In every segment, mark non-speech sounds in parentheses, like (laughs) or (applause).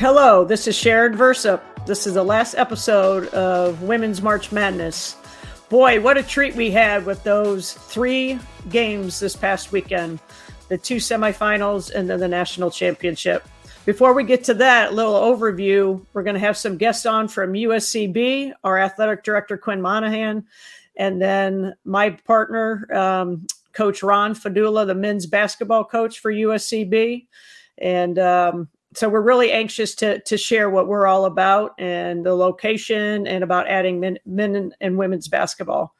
Hello, this is Sharon Versyp. This is the last episode of Women's March Madness. Boy, what a treat we had with those three games this past weekend the two semifinals and then the national championship. Before we get to that, little overview. We're going to have some guests on from USCB, our athletic director, Quinn Monahan, and then my partner, um, Coach Ron Fadula, the men's basketball coach for USCB. And um, so we're really anxious to to share what we're all about and the location and about adding men, men and women's basketball.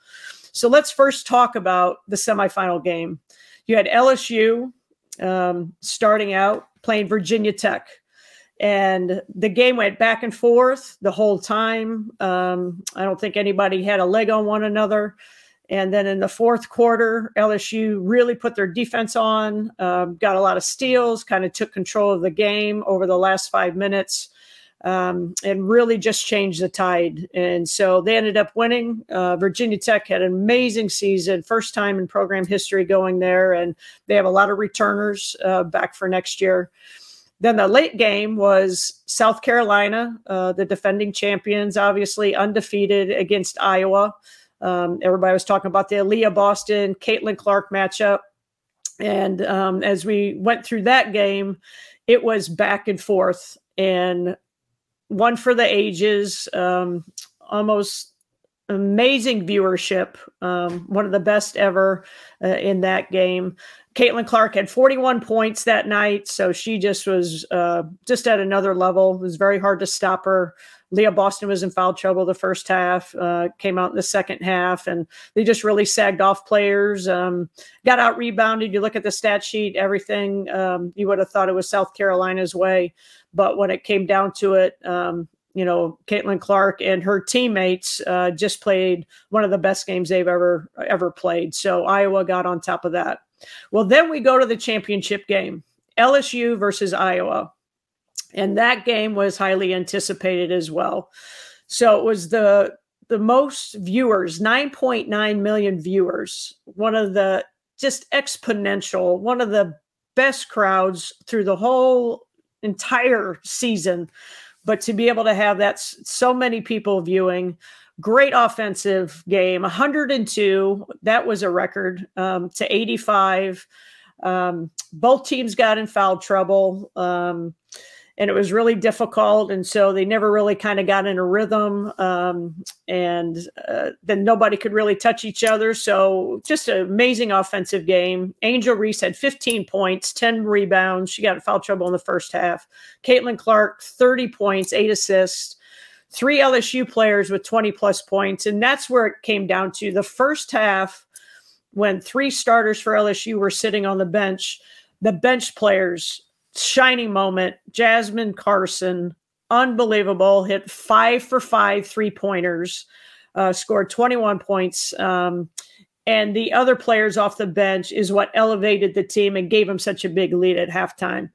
So let's first talk about the semifinal game. You had LSU um, starting out playing Virginia Tech, and the game went back and forth the whole time. Um, I don't think anybody had a leg on one another. And then in the fourth quarter, LSU really put their defense on, um, got a lot of steals, kind of took control of the game over the last five minutes, um, and really just changed the tide. And so they ended up winning. Uh, Virginia Tech had an amazing season, first time in program history going there, and they have a lot of returners uh, back for next year. Then the late game was South Carolina, uh, the defending champions, obviously undefeated against Iowa. Um, everybody was talking about the Aliyah Boston, Caitlin Clark matchup. And um, as we went through that game, it was back and forth and one for the ages, um, almost amazing viewership, um, one of the best ever uh, in that game. Caitlin Clark had 41 points that night, so she just was uh, just at another level. It was very hard to stop her. Leah Boston was in foul trouble the first half, uh, came out in the second half, and they just really sagged off players. Um, got out rebounded. You look at the stat sheet, everything, um, you would have thought it was South Carolina's way. But when it came down to it, um, you know, Caitlin Clark and her teammates uh, just played one of the best games they've ever ever played. So Iowa got on top of that. Well, then we go to the championship game, LSU versus Iowa. And that game was highly anticipated as well. So it was the the most viewers, 9.9 million viewers, one of the just exponential, one of the best crowds through the whole entire season. But to be able to have that so many people viewing, great offensive game, 102, that was a record um, to 85. Um, both teams got in foul trouble. Um, and it was really difficult. And so they never really kind of got in a rhythm. Um, and uh, then nobody could really touch each other. So just an amazing offensive game. Angel Reese had 15 points, 10 rebounds. She got in foul trouble in the first half. Caitlin Clark, 30 points, eight assists. Three LSU players with 20 plus points. And that's where it came down to the first half when three starters for LSU were sitting on the bench. The bench players shining moment. Jasmine Carson, unbelievable, hit five for five three pointers, uh, scored 21 points. Um, and the other players off the bench is what elevated the team and gave them such a big lead at halftime.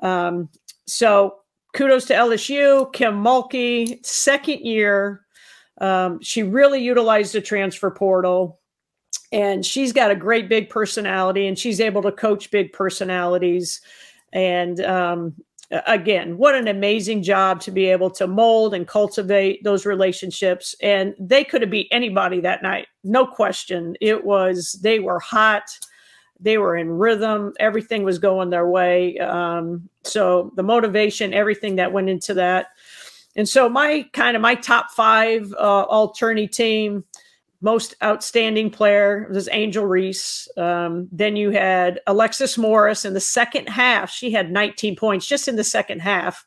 Um, so kudos to LSU. Kim Mulkey, second year. Um, she really utilized the transfer portal and she's got a great big personality and she's able to coach big personalities and um, again, what an amazing job to be able to mold and cultivate those relationships. And they could have beat anybody that night, no question. It was, they were hot, they were in rhythm, everything was going their way. Um, so the motivation, everything that went into that. And so my kind of my top five uh, all tourney team most outstanding player was Angel Reese. Um, then you had Alexis Morris in the second half. She had 19 points just in the second half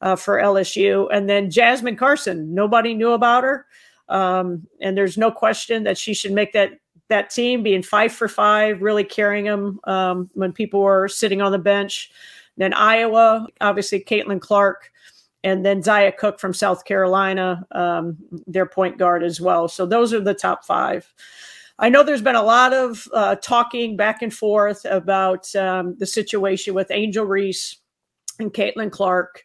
uh, for LSU. And then Jasmine Carson. Nobody knew about her. Um, and there's no question that she should make that that team being five for five, really carrying them um, when people were sitting on the bench. Then Iowa, obviously Caitlin Clark and then Zia Cooke from South Carolina, um, their point guard as well. So those are the top five. I know there's been a lot of uh, talking back and forth about um, the situation with Angel Reese and Caitlin Clark.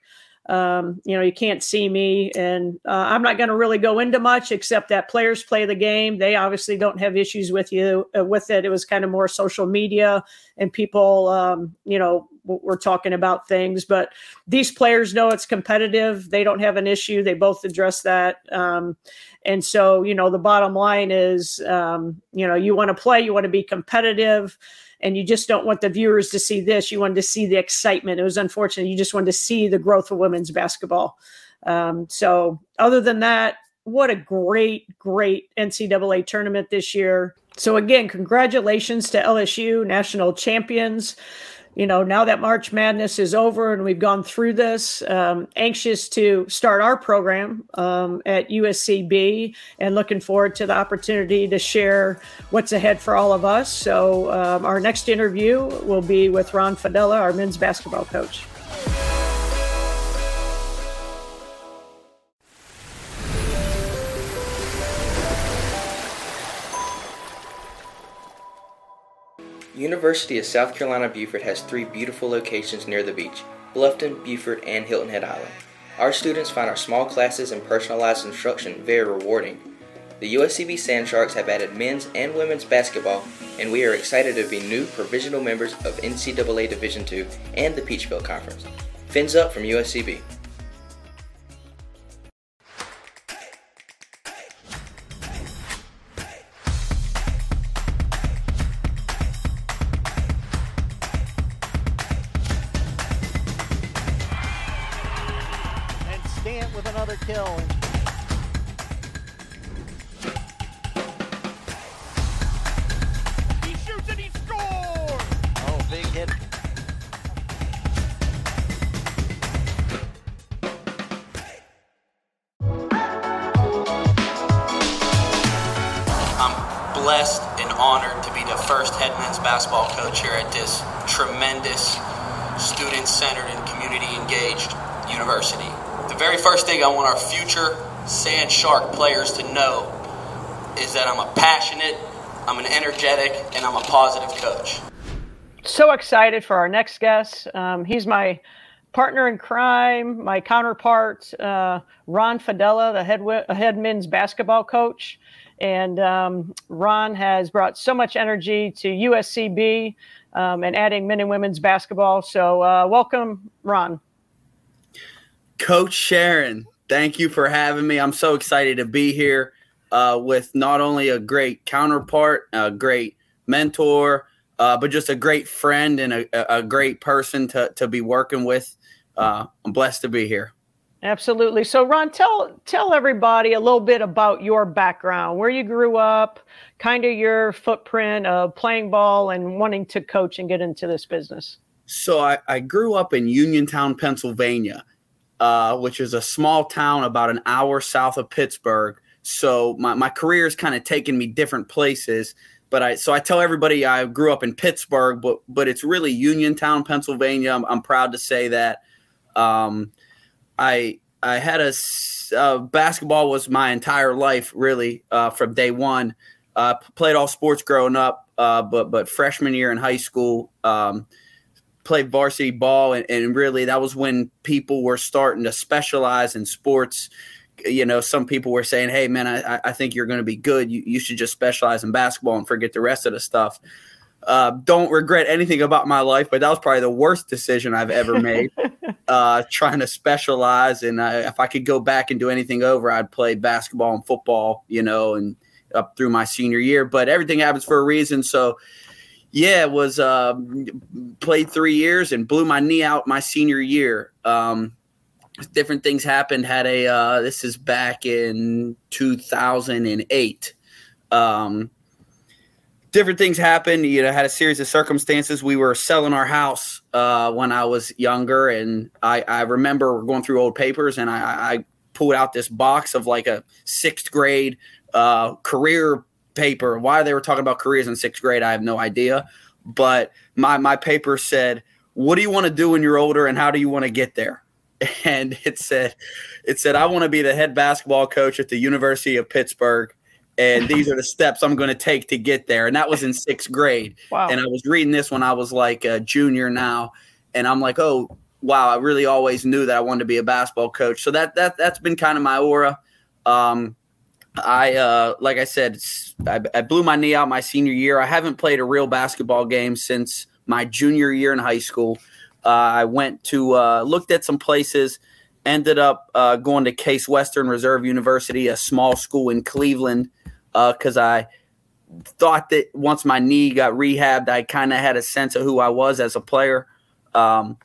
Um, you know, you can't see me, and uh, I'm not going to really go into much except that players play the game. They obviously don't have issues with you uh, with it. It was kind of more social media and people, um, you know, we're talking about things. But these players know it's competitive. They don't have an issue. They both address that. Um, and so, you know, the bottom line is, um, you know, you want to play, you want to be competitive and you just don't want the viewers to see this. You wanted to see the excitement. It was unfortunate. You just wanted to see the growth of women's basketball. Um, so, other than that, what a great, great NCAA tournament this year. So, again, congratulations to LSU, national champions you know, now that March Madness is over and we've gone through this, um, anxious to start our program um, at USCB and looking forward to the opportunity to share what's ahead for all of us. So, um, our next interview will be with Ron Fadella, our men's basketball coach. University of South Carolina Beaufort has three beautiful locations near the beach Bluffton, Beaufort, and Hilton Head Island. Our students find our small classes and personalized instruction very rewarding. The USCB Sandsharks have added men's and women's basketball, and we are excited to be new provisional members of NCAA Division II and the Peach Belt Conference. Fins up from USCB. Excited for our next guest. Um, he's my partner in crime, my counterpart, uh, Ron Fadella, the head, head men's basketball coach. And um, Ron has brought so much energy to USCB um, and adding men and women's basketball. So, uh, welcome, Ron. Coach Sharon, thank you for having me. I'm so excited to be here uh, with not only a great counterpart, a great mentor, uh, but just a great friend and a, a great person to, to be working with. Uh, I'm blessed to be here. Absolutely. So, Ron, tell tell everybody a little bit about your background, where you grew up, kind of your footprint of playing ball and wanting to coach and get into this business. So, I, I grew up in Uniontown, Pennsylvania uh, which is a small town about an hour south of Pittsburgh. So my, my career has kind of taken me different places. But I so I tell everybody I grew up in Pittsburgh, but but it's really Uniontown, Pennsylvania. I'm, I'm proud to say that. Um, I I had a uh, basketball was my entire life really uh, from day one. Uh, played all sports growing up, uh, but but freshman year in high school, um, played varsity ball, and, and really that was when people were starting to specialize in sports you know, some people were saying, "Hey, man, I, I think you're going to be good. You, you should just specialize in basketball and forget the rest of the stuff." Uh, don't regret anything about my life, but that was probably the worst decision I've ever made. (laughs) uh, trying to specialize, and I, if I could go back and do anything over, I'd play basketball and football, you know, and up through my senior year. But everything happens for a reason, so yeah, was uh, played three years and blew my knee out my senior year. Um, different things happened. Had a uh, this is back in 2008. Um, different things happened. You know, had a series of circumstances. We were selling our house uh, when I was younger, and I, I remember going through old papers, and I, I pulled out this box of like a sixth grade uh, career paper. Why they were talking about careers in sixth grade, I have no idea. But my my paper said, "What do you want to do when you're older, and how do you want to get there?" (laughs) And it said, "It said I want to be the head basketball coach at the University of Pittsburgh." And these are the steps I'm going to take to get there. And that was in sixth grade. Wow. And I was reading this when I was like a junior now. And I'm like, oh, wow, I really always knew that I wanted to be a basketball coach. So that that that's been kind of my aura. Um, I uh, like I said, I, I, blew my knee out my senior year. I haven't played a real basketball game since my junior year in high school. Uh, I went to uh, looked at some places, ended up uh, going to Case Western Reserve University, a small school in Cleveland, because uh, I thought that once my knee got rehabbed, I kind of had a sense of who I was as a player. Um,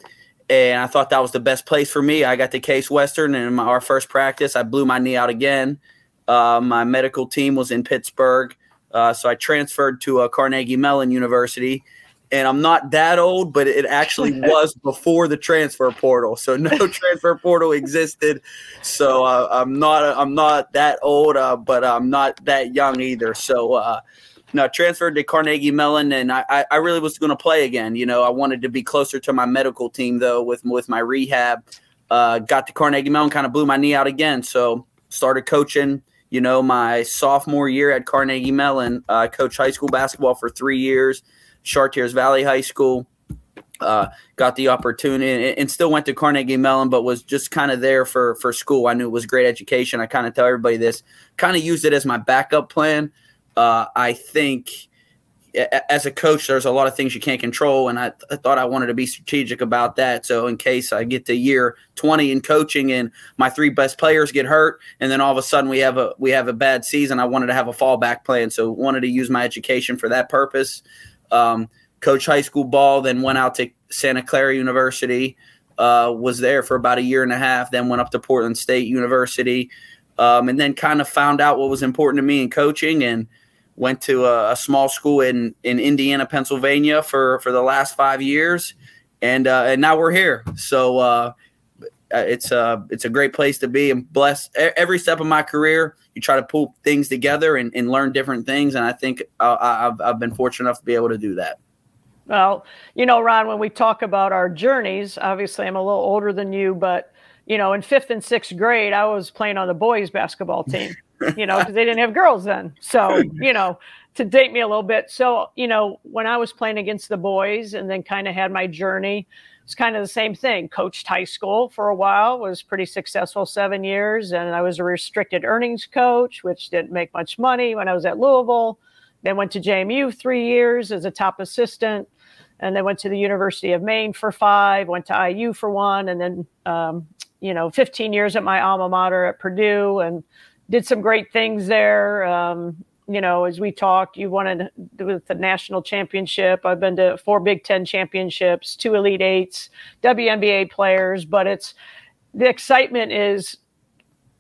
and I thought that was the best place for me. I got to Case Western, and in my, our first practice, I blew my knee out again. Uh, my medical team was in Pittsburgh, uh, so I transferred to Carnegie Mellon University. And I'm not that old, but it actually (laughs) was before the transfer portal, so no (laughs) transfer portal existed. So uh, I'm not I'm not that old, uh, but I'm not that young either. So uh, no, transferred to Carnegie Mellon, and I, I really was going to play again. You know, I wanted to be closer to my medical team though with with my rehab. Uh, got to Carnegie Mellon, kind of blew my knee out again, so started coaching. You know, my sophomore year at Carnegie Mellon, uh, I coached high school basketball for three years, Chartiers Valley High School. Uh, got the opportunity and, and still went to Carnegie Mellon, but was just kind of there for for school. I knew it was great education. I kind of tell everybody this, kind of used it as my backup plan uh, I think as a coach, there's a lot of things you can't control, and I, th- I, thought I wanted to be strategic about that. So, in case I get to year 20 in coaching and my three best players get hurt, and then all of a sudden we have a we have a bad season, I wanted to have a fallback plan. So, wanted to use my education for that purpose. Um, coach high school ball, then went out to Santa Clara University. Uh, was there for about a year and a half. Then went up to Portland State University, um, and then kind of found out what was important to me in coaching and went to a, a, small school in in Indiana, Pennsylvania for for the last five years, and uh, and now we're here. So uh, it's a uh, it's a great place to be and bless every step of my career. You try to pull things together and, and learn different things, and I think uh, I've I've been fortunate enough to be able to do that. Well, you know, Ron, when we talk about our journeys, obviously I'm a little older than you, but you know, in fifth and sixth grade, I was playing on the boys basketball team you know, because they didn't have girls then. So, you know, to date me a little bit. So, you know, when I was playing against the boys and then kind of had my journey, it's kind of the same thing. Coached high school for a while, was pretty successful seven years, and I was a restricted earnings coach, which didn't make much money when I was at Louisville. Then went to JMU three years as a top assistant, and then went to the University of Maine for five. Went to IU for one, and then um, you know, 15 years at my alma mater at Purdue, and did some great things there. Um, you know, as we talked, you wanted with the national championship. I've been to four Big Ten championships, two Elite Eights, WNBA players, but it's the excitement is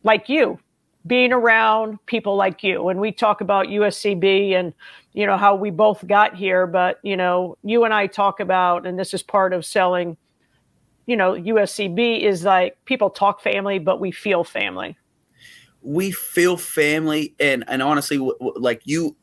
like you being around people like you. And we talk about USCB and, you know, how we both got here, but, you know, you and I talk about, and this is part of selling, you know, USCB is like people talk family, but we feel family we feel family and and honestly like you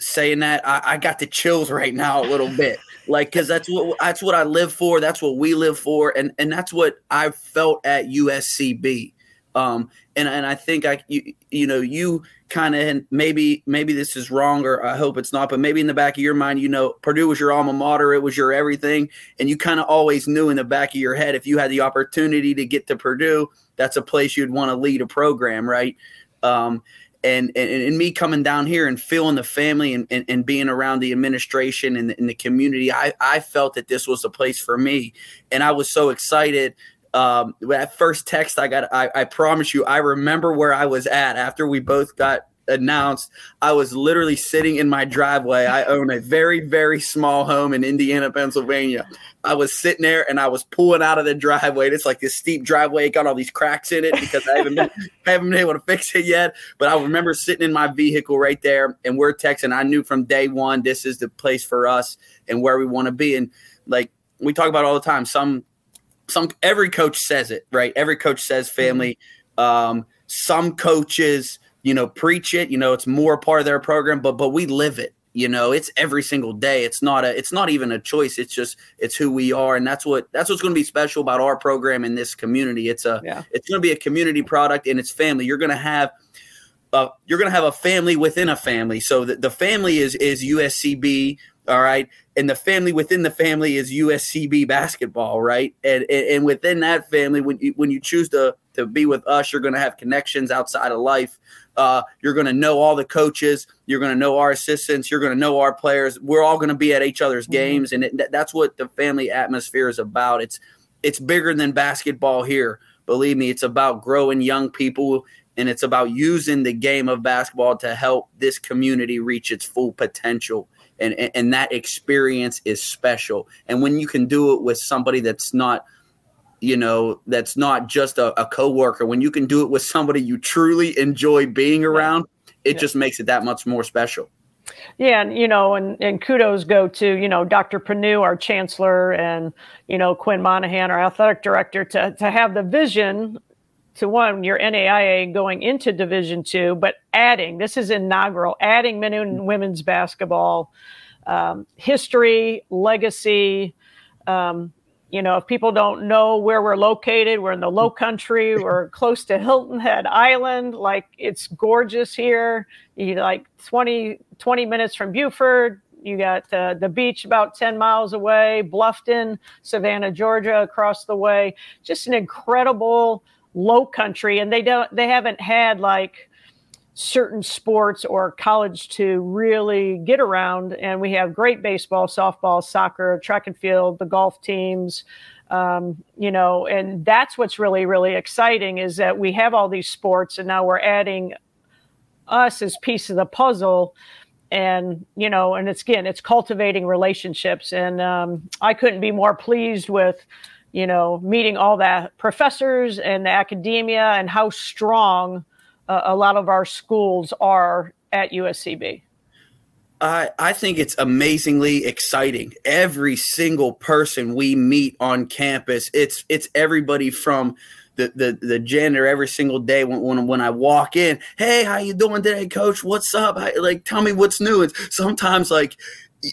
saying that I, I, got the chills right now a little bit. Like because that's what that's what i live for that's what we live for and and that's what i felt at uscb um and and i think i you, you know you kind of maybe maybe this is wrong or i hope it's not but maybe in the back of your mind you know purdue was your alma mater it was your everything and you kind of always knew in the back of your head if you had the opportunity to get to purdue that's a place you'd want to lead a program, right? Um, and, and, and me coming down here and feeling the family and, and, and being around the administration and the, and the community, I, I felt that this was the place for me. And I was so excited um, that first text I got, I, I promise you, I remember where I was at after we both got announced, I was literally sitting in my driveway. I own a very, very small home in Indiana, Pennsylvania. I was sitting there and I was pulling out of the driveway. It's like this steep driveway, got all these cracks in it because I haven't been I (laughs) haven't been able to fix it yet. But I remember sitting in my vehicle right there and we're texting. I knew from day one this is the place for us and where we want to be. And like we talk about all the time, some some every coach says it, right? Every coach says family. Um, some coaches you know, preach it. You know, it's more part of their program, but but we live it. You know, it's every single day. It's not a. It's not even a choice. It's just it's who we are, and that's what that's what's going to be special about our program in this community. It's a. Yeah. It's going to be a community product, and it's family. You're going to have. Uh, you're going to have a family within a family. So the, the family is is USCB, all right, and the family within the family is USCB basketball, right? And and, and within that family, when you when you choose to to be with us. You're going to have connections outside of life. Uh, you're going to know all the coaches. You're going to know our assistants. You're going to know our players. We're all going to be at each other's mm-hmm. games, and it, that's what the family atmosphere is about. It's it's bigger than basketball here. Believe me, it's about growing young people and it's about using the game of basketball to help this community reach its full potential. And, and, and that experience is special. And when you can do it with somebody that's not – you know that's not just a, a coworker when you can do it with somebody you truly enjoy being around it yeah. just makes it that much more special yeah, and you know, and, and kudos go to you know Dr. Panu, our chancellor, and you know Quinn Monahan, our athletic director, to to have the vision to one your NAIA going into Division two, but adding this is inaugural, adding men and women's basketball um, history, legacy. Um, you know, if people don't know where we're located, we're in the low country, (laughs) we're close to Hilton Head Island. Like it's gorgeous here. You like 20, 20 minutes from Beaufort. You got uh, the beach about 10 miles away, Bluffton, Savannah, Georgia across the way. Just an incredible low country. And they don't, they haven't had like, certain sports or college to really get around. And we have great baseball, softball, soccer, track and field, the golf teams. Um, you know, and that's what's really, really exciting is that we have all these sports, and now we're adding us as piece of the puzzle. And you know, and it's again, it's cultivating relationships, and um, I couldn't be more pleased with you know meeting all the professors and the academia and how strong a lot of our schools are at USCB? I, I think it's amazingly exciting. Every single person we meet on campus, it's it's everybody from the, the, the janitor every single day when, when, when I walk in. Hey, how you doing today, coach? What's up? Like, tell me what's new. And sometimes like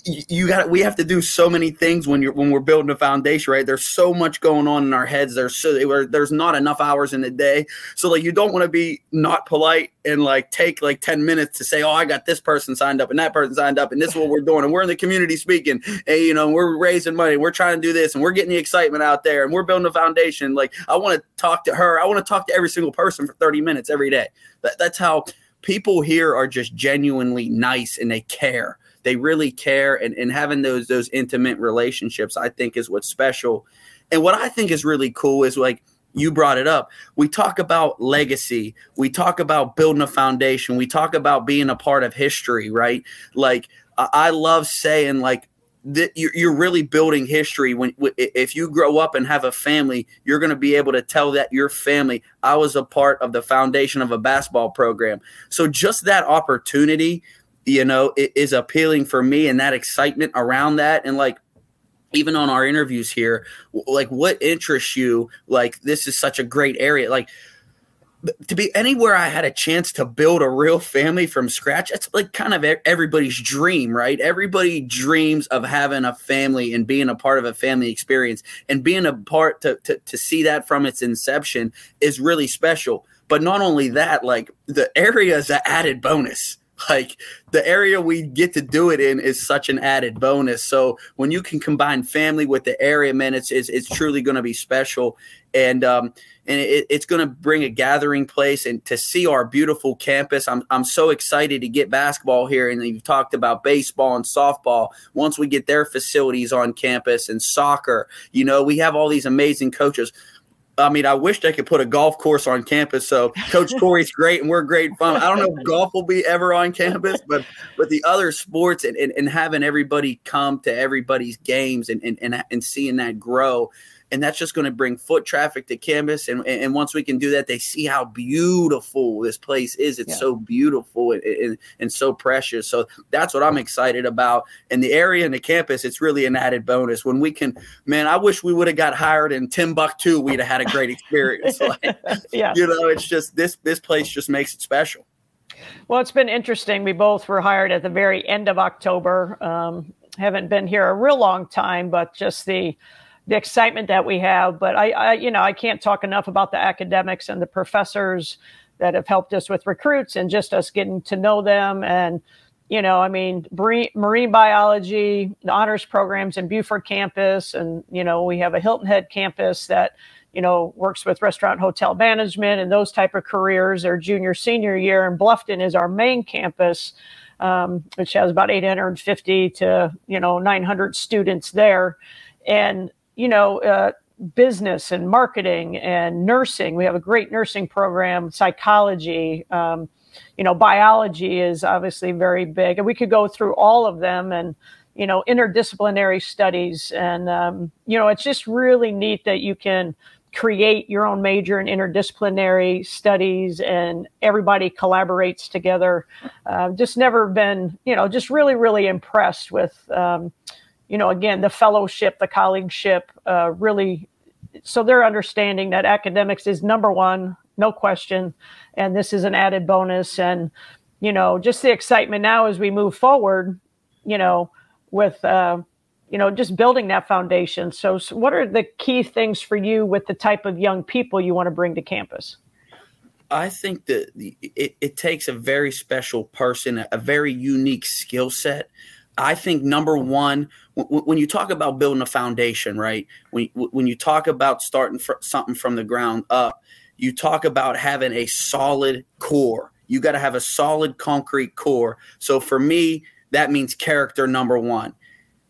you got we have to do so many things when you're when we're building a foundation right? There's so much going on in our heads. There's so there's not enough hours in the day. So like you don't want to be not polite and like take like 10 minutes to say oh i got this person signed up and that person signed up and this is what we're doing and we're in the community speaking and you know we're raising money we're trying to do this and we're getting the excitement out there and we're building a foundation. Like i want to talk to her. I want to talk to every single person for 30 minutes every day. That, that's how people here are just genuinely nice and they care they really care and, and having those those intimate relationships i think is what's special. And what i think is really cool is like you brought it up. We talk about legacy. We talk about building a foundation. We talk about being a part of history right? Like i love saying like that you're really building history. When if you grow up and have a family you're going to be able to tell that your family i was a part of the foundation of a basketball program. So just that opportunity you know, it is appealing for me and that excitement around that. And like, even on our interviews here, like what interests you? Like, this is such a great area. Like, to be anywhere I had a chance to build a real family from scratch, it's like kind of everybody's dream, right? Everybody dreams of having a family and being a part of a family experience and being a part to, to, to see that from its inception is really special. But not only that, like the area is an added bonus (laughs) like the area we get to do it in is such an added bonus. So when you can combine family with the area, man, it's it's, it's truly going to be special, and um, and it, it's going to bring a gathering place and to see our beautiful campus. I'm I'm so excited to get basketball here, and you've talked about baseball and softball. Once we get their facilities on campus and soccer, you know, we have all these amazing coaches. I mean, I wish they could put a golf course on campus. So Coach (laughs) Corey's great and we're great fun. I don't know if golf will be ever on campus, but but the other sports and, and, and having everybody come to everybody's games and, and, and, and seeing that grow and that's just going to bring foot traffic to campus. And, and once we can do that, they see how beautiful this place is. It's yeah. so beautiful and, and, and, so precious. So that's what I'm excited about. And the area and the campus, it's really an added bonus. When we can, man, I wish we would have got hired in Timbuktu. We'd have had a great experience. (laughs) like, yeah. You know, it's just this this place just makes it special. Well, it's been interesting. We both were hired at the very end of October. Um, haven't been here a real long time, but just the the excitement that we have. But I, I, you know, I can't talk enough about the academics and the professors that have helped us with recruits and just us getting to know them. And, you know, I mean, marine biology, the honors programs in Beaufort campus, and, you know, we have a Hilton Head campus that, you know, works with restaurant hotel management and those type of careers their junior, senior year. And Bluffton is our main campus, um, which has about 850 to, you know, 900 students there. And, you know, uh, business and marketing and nursing. We have a great nursing program, psychology. Um, you know, biology is obviously very big, and we could go through all of them and you know interdisciplinary studies, and um, you know, it's just really neat that you can create your own major in interdisciplinary studies and everybody collaborates together. Uh, just never been, you know, just really, really impressed with, um, you know, again, the fellowship, the colleagueship, uh, really. So they're understanding that academics is number one, no question. And this is an added bonus. And, you know, just the excitement now as we move forward, you know, with, uh, you know, just building that foundation. So, so, what are the key things for you with the type of young people you want to bring to campus? I think that it, it takes a very special person, a very unique skill set. I think number one, when you talk about building a foundation, right? When when you talk about starting something from the ground up, you talk about having a solid core. You got to have a solid concrete core. So for me, that means character number one.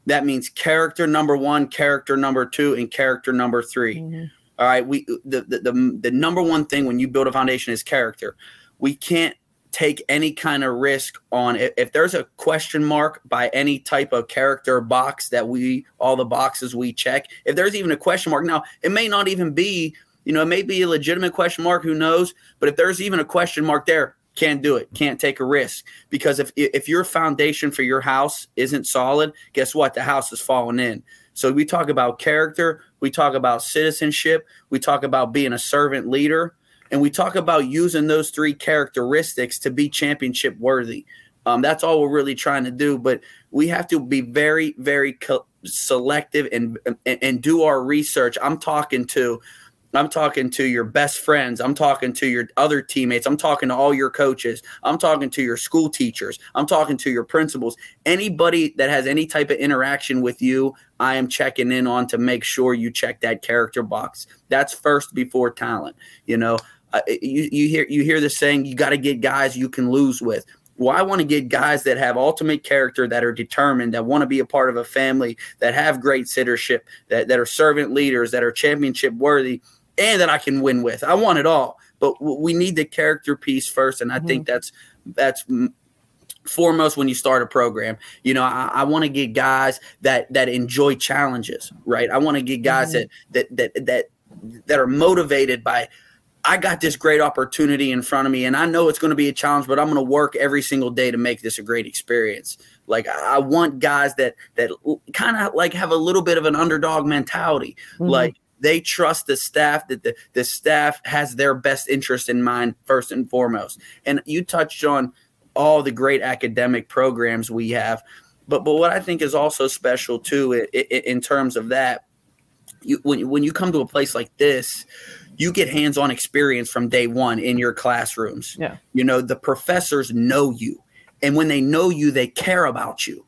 That means character number one, character number two, and character number 3 mm-hmm. All right. We the, the the the number one thing when you build a foundation is character. We can't take any kind of risk on if, if there's a question mark by any type of character box that we all the boxes we check. If there's even a question mark, now it may not even be you know, it may be a legitimate question mark, who knows? But if there's even a question mark there, can't do it can't take a risk because if if your foundation for your house isn't solid guess what the house is falling in so we talk about character we talk about citizenship we talk about being a servant leader and we talk about using those three characteristics to be championship worthy um, that's all we're really trying to do but we have to be very very co- selective and, and and do our research i'm talking to I'm talking to your best friends. I'm talking to your other teammates. I'm talking to all your coaches. I'm talking to your school teachers. I'm talking to your principals. Anybody that has any type of interaction with you, I am checking in on to make sure you check that character box. That's first before talent. You know, uh, you, you hear you hear the saying, you got to get guys you can lose with. Well, I want to get guys that have ultimate character, that are determined, that want to be a part of a family, that have great citizenship, that, that are servant leaders, that are championship worthy and that I can win with. I want it all, but we need the character piece first, and I mm-hmm. think that's that's foremost when you start a program. You know, I, I want to get guys that that enjoy challenges, right? I want to get guys mm-hmm. that that that that that are motivated by I got this great opportunity in front of me, and I know it's going to be a challenge, but I'm going to work every single day to make this a great experience. Like I want guys that that kind of like have a little bit of an underdog mentality. Mm-hmm. Like they trust the staff that the, the staff has their best interest in mind first and foremost. And you touched on all the great academic programs we have. But, but what I think is also special too in, in terms of that, you, when, when you come to a place like this, you get hands-on experience from day one in your classrooms. Yeah. You know, the professors know you. And when they know you, they care about you.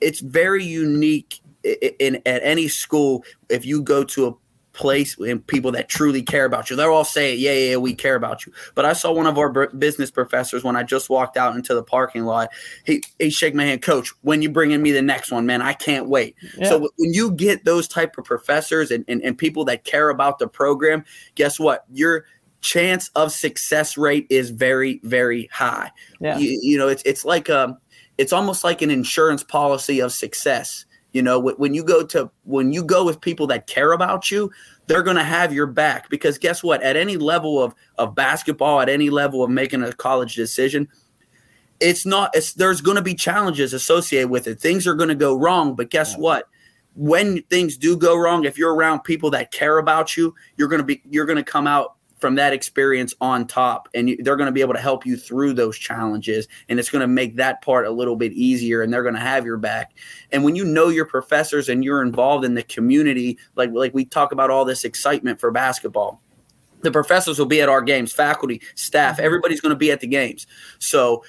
It's very unique in, in at any school if you go to a place and people that truly care about you. They're all saying, yeah, yeah, we care about you. But I saw one of our business professors when I just walked out into the parking lot. He, he shake my hand, coach, when you bringing me the next one, man, I can't wait. Yeah. So when you get those type of professors and, and, and people that care about the program, guess what? Your chance of success rate is very, very high. Yeah. You, you know, it's, it's like, um, it's almost like an insurance policy of success you know, when you go to when you go with people that care about you, they're going to have your back because guess what? At any level of of basketball, at any level of making a college decision, it's not it's there's going to be challenges associated with it. Things are going to go wrong, but guess yeah. what? When things do go wrong, if you're around people that care about you, you're going to be you're going to come out from that experience on top and you, they're going to be able to help you through those challenges and it's going to make that part a little bit easier and they're going to have your back. And when you know your professors and you're involved in the community like like we talk about all this excitement for basketball the professors will be at our games faculty staff everybody's going to be at the games. So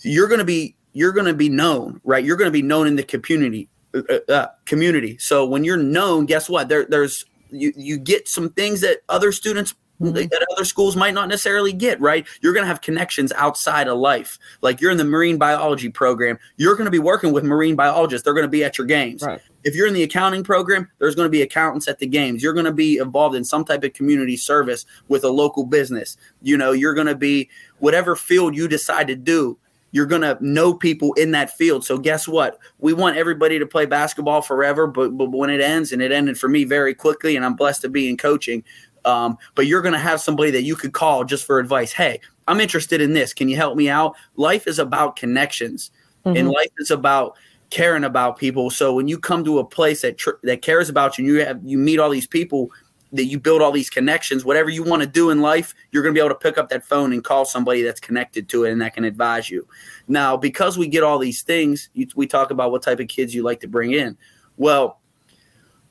you're going to be you're going to be known right? You're going to be known in the community uh, uh, community. So when you're known guess what? There, there's you you get some things that other students Mm-hmm. that other schools might not necessarily get, right? You're going to have connections outside of life. Like you're in the marine biology program, you're going to be working with marine biologists. They're going to be at your games. Right. If you're in the accounting program, there's going to be accountants at the games. You're going to be involved in some type of community service with a local business. You know, you're going to be whatever field you decide to do you're going to know people in that field. So guess what? We want everybody to play basketball forever, but, but when it ends, and it ended for me very quickly, and I'm blessed to be in coaching. Um, but you're going to have somebody that you could call just for advice. Hey, I'm interested in this. Can you help me out? Life is about connections, and life is about caring about people. So when you come to a place that tr- that cares about you, and you have you meet all these people that you build all these connections. Whatever you want to do in life, you're going to be able to pick up that phone and call somebody that's connected to it and that can advise you. Now, because we get all these things, you, we talk about what type of kids you like to bring in. Well,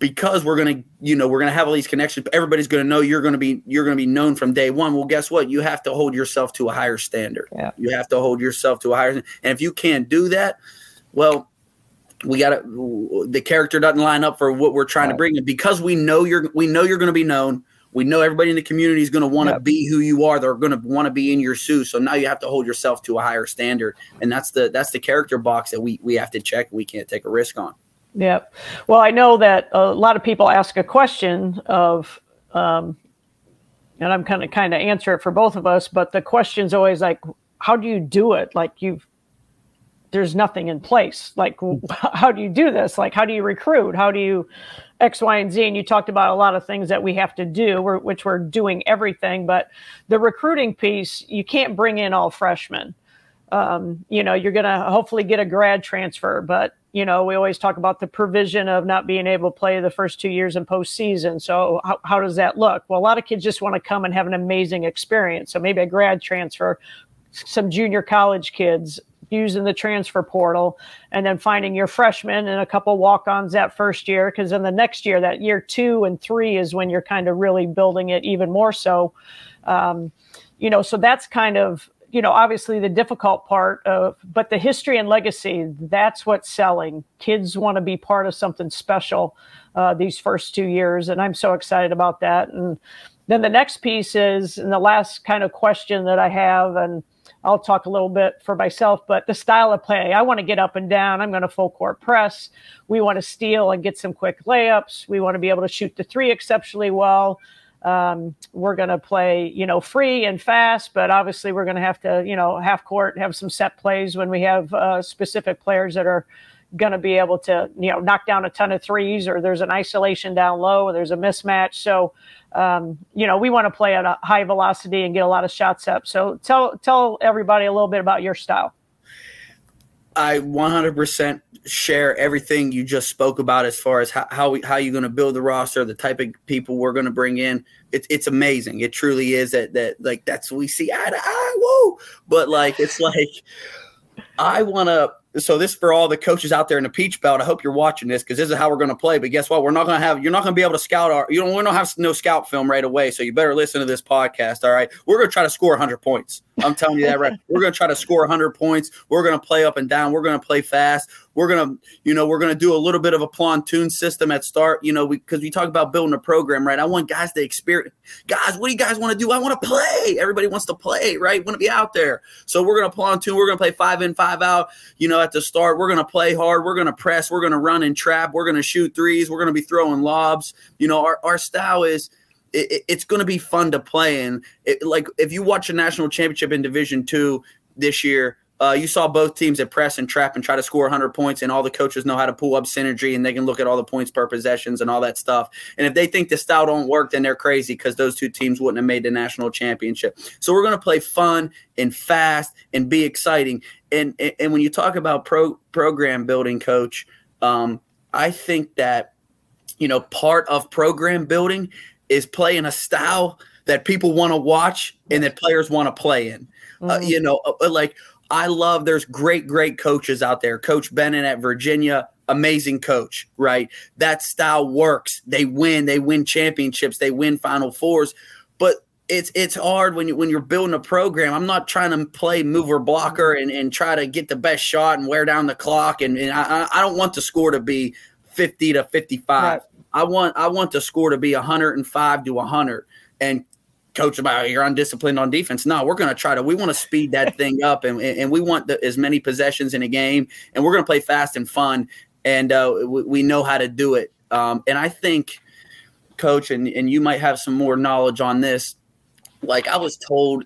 because we're going to, you know, we're to have all these connections. Everybody's going to know you're going to be you're to be known from day one. Well, guess what? You have to hold yourself to a higher standard. Yeah. You have to hold yourself to a higher. And if you can't do that, well, we got to the character doesn't line up for what we're trying Right. to bring in because we know you're we know you're going to be known we know everybody in the community is going to want to Yep. be who you are they're going to want to be in your shoes so now you have to hold yourself to a higher standard and that's the that's the character box that we we have to check we can't take a risk on Yep. Well, I know that a lot of people ask a question of, um, and I'm kind of kind of answer it for both of us, but the question's always like, how do you do it? Like you've, there's nothing in place. Like, (laughs) how do you do this? Like, how do you recruit? How do you X, Y, and Z? And you talked about a lot of things that we have to do, which we're doing everything, but the recruiting piece, you can't bring in all freshmen um, you know, you're going to hopefully get a grad transfer, but you know, we always talk about the provision of not being able to play the first two years in postseason. So how, how does that look? Well, a lot of kids just want to come and have an amazing experience. So maybe a grad transfer, some junior college kids using the transfer portal and then finding your freshmen and a couple walk-ons that first year because then the next year that year two and three is when you're kind of really building it even more so um, you know so that's kind of you know obviously the difficult part of but the history and legacy that's what's selling. Kids want to be part of something special uh, these first two years and i'm so excited about that. And then the next piece is and the last kind of question that i have and i'll talk a little bit for myself but the style of play. I want to get up and down. I'm going to full court press. We want to steal and get some quick layups. We want to be able to shoot the three exceptionally well um, we're going to play, you know, free and fast, but obviously we're going to have to, you know, half court, have some set plays when we have uh, specific players that are going to be able to, you know, knock down a ton of threes or there's an isolation down low or there's a mismatch. So, um, you know, we want to play at a high velocity and get a lot of shots up. So tell, tell everybody a little bit about your style. I 100% share everything you just spoke about as far as how how, we, how you're going to build the roster, the type of people we're going to bring in. It's it's amazing. It truly is that that like that's what we see eye to eye. Whoa! But like it's (laughs) like I want to. So this for all the coaches out there in the Peach Belt. I hope you're watching this because this is how we're going to play. But guess what? We're not going to have. You're not going to be able to scout our. You don't. We don't have no scout film right away. So you better listen to this podcast. All right. We're going to try to score 100 points. I'm telling you that right. (laughs) We're going to try to score 100 points. We're going to play up and down. We're going to play fast. We're going to, you know, we're going to do a little bit of a platoon system at start. You know, because we, we talk about building a program, right? I want guys to experience. Guys, what do you guys want to do? I want to play. Everybody wants to play, right? Want to be out there. So we're going to platoon. We're going to play five in, five out. You know, at the start, we're going to play hard. We're going to press. We're going to run and trap. We're going to shoot threes. We're going to be throwing lobs. You know, our, our style is it, it's going to be fun to play and it, like if you watch a national championship in division two this year uh, you saw both teams that press and trap and try to score 100 points and all the coaches know how to pull up synergy and they can look at all the points per possessions and all that stuff and if they think the style don't work then they're crazy because those two teams wouldn't have made the national championship so we're going to play fun and fast and be exciting and and, when you talk about pro program building coach um, i think that you know part of program building is playing a style that people want to watch and that players want to play in. Uh, Mhm. you know, uh, like I love. There's great, great coaches out there. Coach Bennett at Virginia, amazing coach, right? That style works. They win. They win championships. They win Final Fours. But it's it's hard when you when you're building a program. I'm not trying to play mover blocker and, and try to get the best shot and wear down the clock. And, and I, I don't want the score to be 50 to 55. Right. I want I want the score to be 105 to 100 and coach about you're undisciplined on defense. No, we're going to try to. We want to speed that (laughs) thing up, and and we want the, as many possessions in a game, and we're going to play fast and fun, and uh, we, we, know how to do it. Um, and I think, coach, and and you might have some more knowledge on this. Like I was told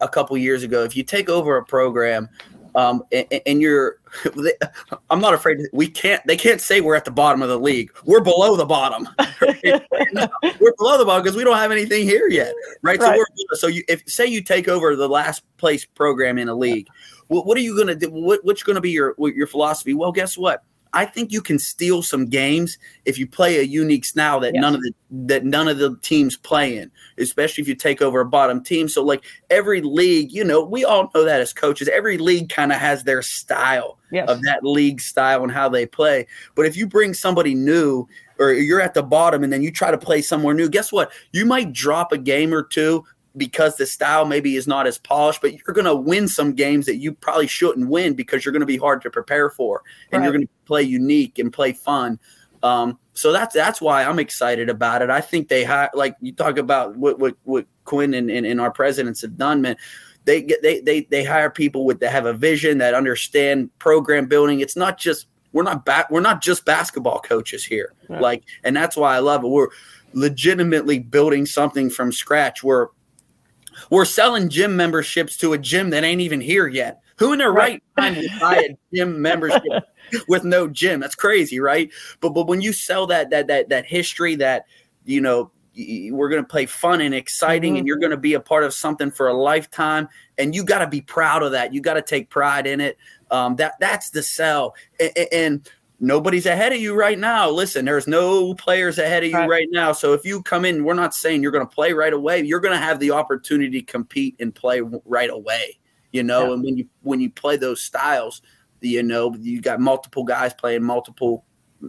a couple years ago, if you take over a program um, and, and, you're, (laughs) I'm not afraid. We can't. They can't say we're at the bottom of the league. We're below the bottom. (laughs) we're below the bottom because we don't have anything here yet, right? right. So we're so you if say you take over the last place program in a league, what, what are you going to do? What, what's going to be your your philosophy? Well, guess what? I think you can steal some games if you play a unique style that yes. none of the that none of the teams play in, especially if you take over a bottom team. So like every league, you know, we all know that as coaches, every league kind of has their style yes. of that league style and how they play. But if you bring somebody new or you're at the bottom and then you try to play somewhere new, guess what? You might drop a game or two, because the style maybe is not as polished, but you're going to win some games that you probably shouldn't win because you're going to be hard to prepare for, and right. you're going to play unique and play fun. Um, so that's that's why I'm excited about it. I think they have, like you talk about what what, what Quinn and, and, and our presidents have done, man. They get they they they hire people with that have a vision that understand program building. It's not just we're not back we're not just basketball coaches here. Right. Like, and that's why I love it. We're legitimately building something from scratch. We're we're selling gym memberships to a gym that ain't even here yet. Who in their right, right mind would buy a gym (laughs) membership with no gym? That's crazy, right? But but when you sell that that that that history that you know we're going to play fun and exciting mm-hmm. and you're going to be a part of something for a lifetime and you got to be proud of that you got to take pride in it um, that that's the sell and, and nobody's ahead of you right now. Listen, there's no players ahead of you right. right, now. So if you come in, we're not saying you're going to play right away. You're going to have the opportunity to compete and play right away. You know, yeah. and when you when you play those styles, you know, you got multiple guys playing multiple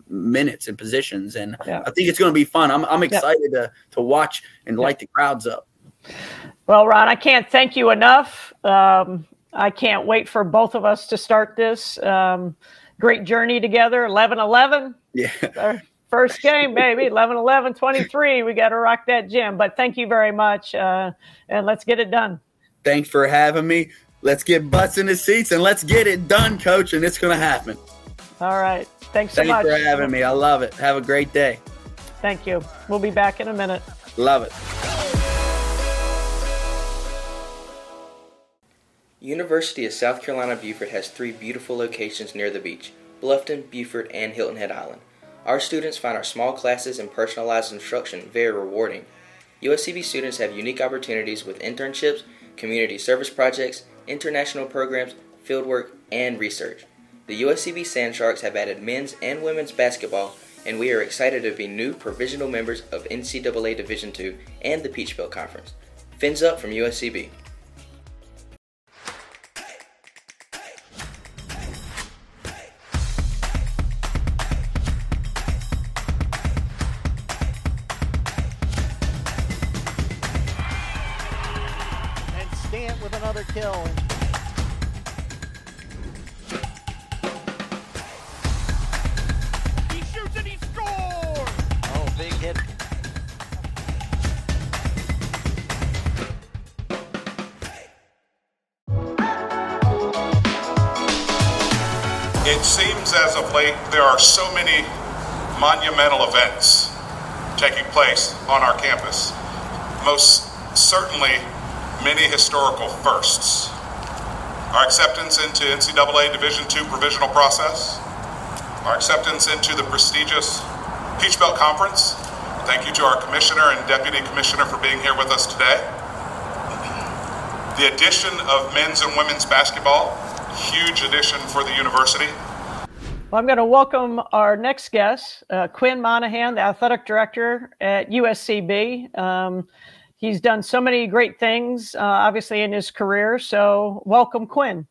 minutes and positions, and yeah. I think it's going to be fun. I'm I'm excited yeah. to to watch and light the crowds up. Well, Ron, I can't thank you enough. Um, I can't wait for both of us to start this. Um, great journey together. 11 11. Yeah. (laughs) Our first game, baby. 11 11 23. We got to rock that gym. But thank you very much. Uh, and let's get it done. Thanks for having me. Let's get butts in the seats and let's get it done, coach. And it's going to happen. All right. Thanks so Thanks much. for having me. I love it. Have a great day. Thank you. We'll be back in a minute. Love it. University of South Carolina Beaufort has three beautiful locations near the beach Bluffton, Beaufort, and Hilton Head Island. Our students find our small classes and personalized instruction very rewarding. USCB students have unique opportunities with internships, community service projects, international programs, fieldwork, and research. The USCB Sand Sharks have added men's and women's basketball, and we are excited to be new provisional members of NCAA Division II and the Peach Belt Conference. Fins up from USCB. So many monumental events taking place on our campus. Most certainly many historical firsts. Our acceptance into NCAA Division II provisional process, our acceptance into the prestigious Peach Belt Conference. Thank you to our commissioner and deputy commissioner for being here with us today. The addition of men's and women's basketball, huge addition for the university. Well, I'm going to welcome our next guest, uh, Quinn Monahan, the athletic director at USCB. Um, he's done so many great things, uh, obviously, in his career. So, welcome, Quinn.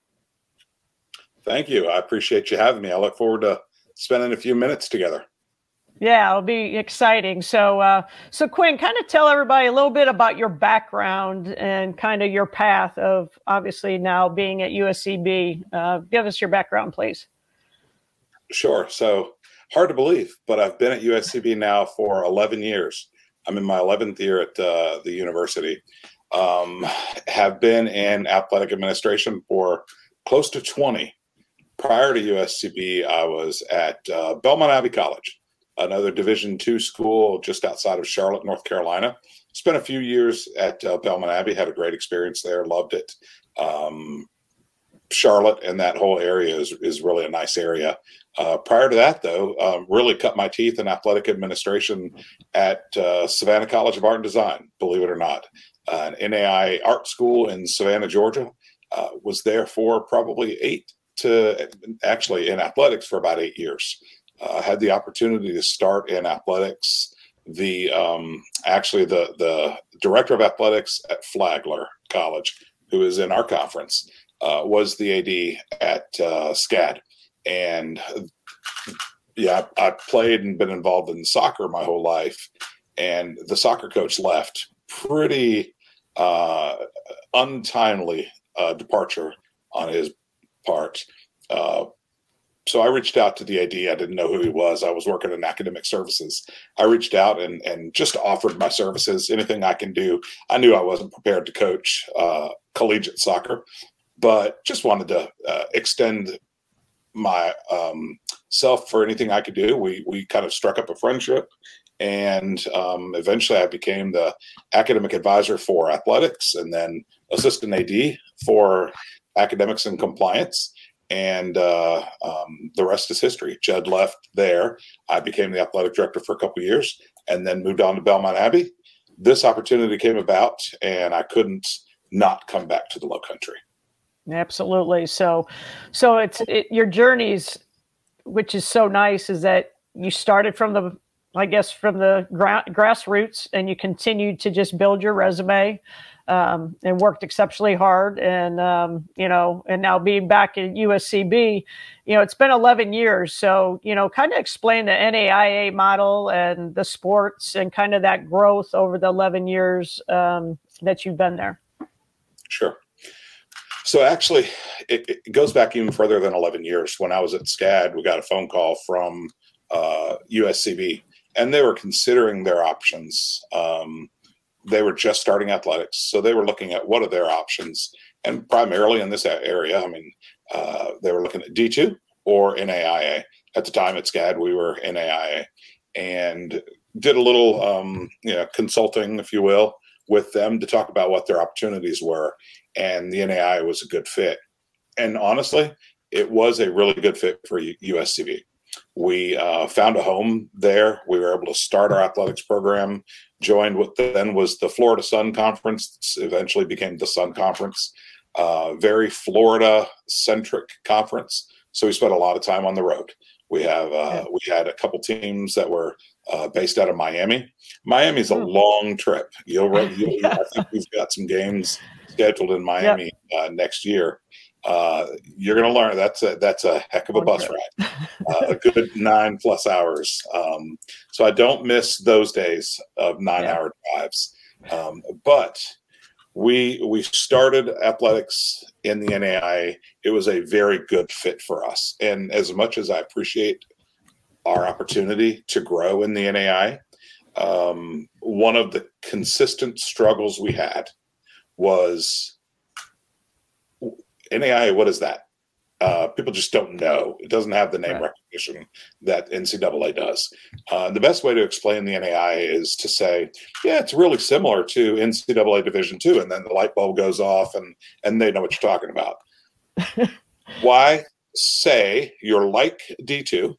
Thank you. I appreciate you having me. I look forward to spending a few minutes together. Yeah, it'll be exciting. So, uh, so Quinn, kind of tell everybody a little bit about your background and kind of your path of obviously now being at USCB. Uh, give us your background, please. Sure. So, hard to believe, but I've been at USCB now for 11 years. I'm in my 11th year at uh, the university. Um, have been in athletic administration for close to 20. Prior to USCB, I was at uh, Belmont Abbey College, another Division two school just outside of Charlotte, North Carolina. Spent a few years at uh, Belmont Abbey, had a great experience there, loved it. Um, Charlotte and that whole area is, is really a nice area. Uh, prior to that, though, um, really cut my teeth in athletic administration at uh, Savannah College of Art and Design, believe it or not. Uh, an NAI art school in Savannah, Georgia. Uh, was there for probably eight to actually in athletics for about eight years. Uh, had the opportunity to start in athletics. The um, actually the the director of athletics at Flagler College, who is in our conference, was the AD at SCAD, and yeah, I, played and been involved in soccer my whole life, and the soccer coach left pretty uh, untimely uh, departure on his part. Uh, so I reached out to the AD. I didn't know who he was. I was working in academic services. I reached out and and just offered my services, anything I can do. I knew I wasn't prepared to coach uh, collegiate soccer, but just wanted to uh, extend my um, self for anything I could do. We we kind of struck up a friendship, and um, eventually I became the academic advisor for athletics, and then assistant AD for academics and compliance. And uh, um, the rest is history. Judd left there. I became the athletic director for a couple years, and then moved on to Belmont Abbey. This opportunity came about, and I couldn't not come back to the Low Country. Absolutely. So, so it's it, your journeys, which is so nice, is that you started from the, I guess, from the gra- grassroots, and you continued to just build your resume, um, and worked exceptionally hard. And um, you know, and now being back at USCB, you know, it's been 11 years. So, you know, kind of explain the NAIA model and the sports and kind of that growth over the 11 years um, that you've been there. Sure. So actually, it, it, goes back even further than 11 years. When I was at SCAD, we got a phone call from uh, USCB, and they were considering their options. Um, they were just starting athletics, so they were looking at what are their options, and primarily in this area, I mean, uh, they were looking at D2 or NAIA. At the time at SCAD, we were NAIA, and did a little, um, you know, consulting, if you will, with them to talk about what their opportunities were and the NAI was a good fit. And honestly, it was a really good fit for USCB. We uh, found a home there. We were able to start our athletics program. Joined what then was the Florida Sun Conference. Eventually became the Sun Conference. Uh, very Florida centric conference. So we spent a lot of time on the road. We have uh, we had a couple teams that were uh, based out of Miami. Miami's a hmm. long trip. You'll, you'll (laughs) I think we've got some games scheduled in Miami yep. uh, next year. Uh, you're going to learn that's a that's a heck of a bus ride, uh, a good (laughs) nine plus hours. Um, so I don't miss those days of nine yeah. hour drives. Um, but we we started athletics in the NAI. It was a very good fit for us, and as much as I appreciate our opportunity to grow in the NAI, um, one of the consistent struggles we had was NAI. What is that? Uh, people just don't know. It doesn't have the name right. recognition that NCAA does. Uh, the best way to explain the NAI is to say, yeah, it's really similar to NCAA Division two, and then the light bulb goes off, and and they know what you're talking about. (laughs) Why say you're like D two?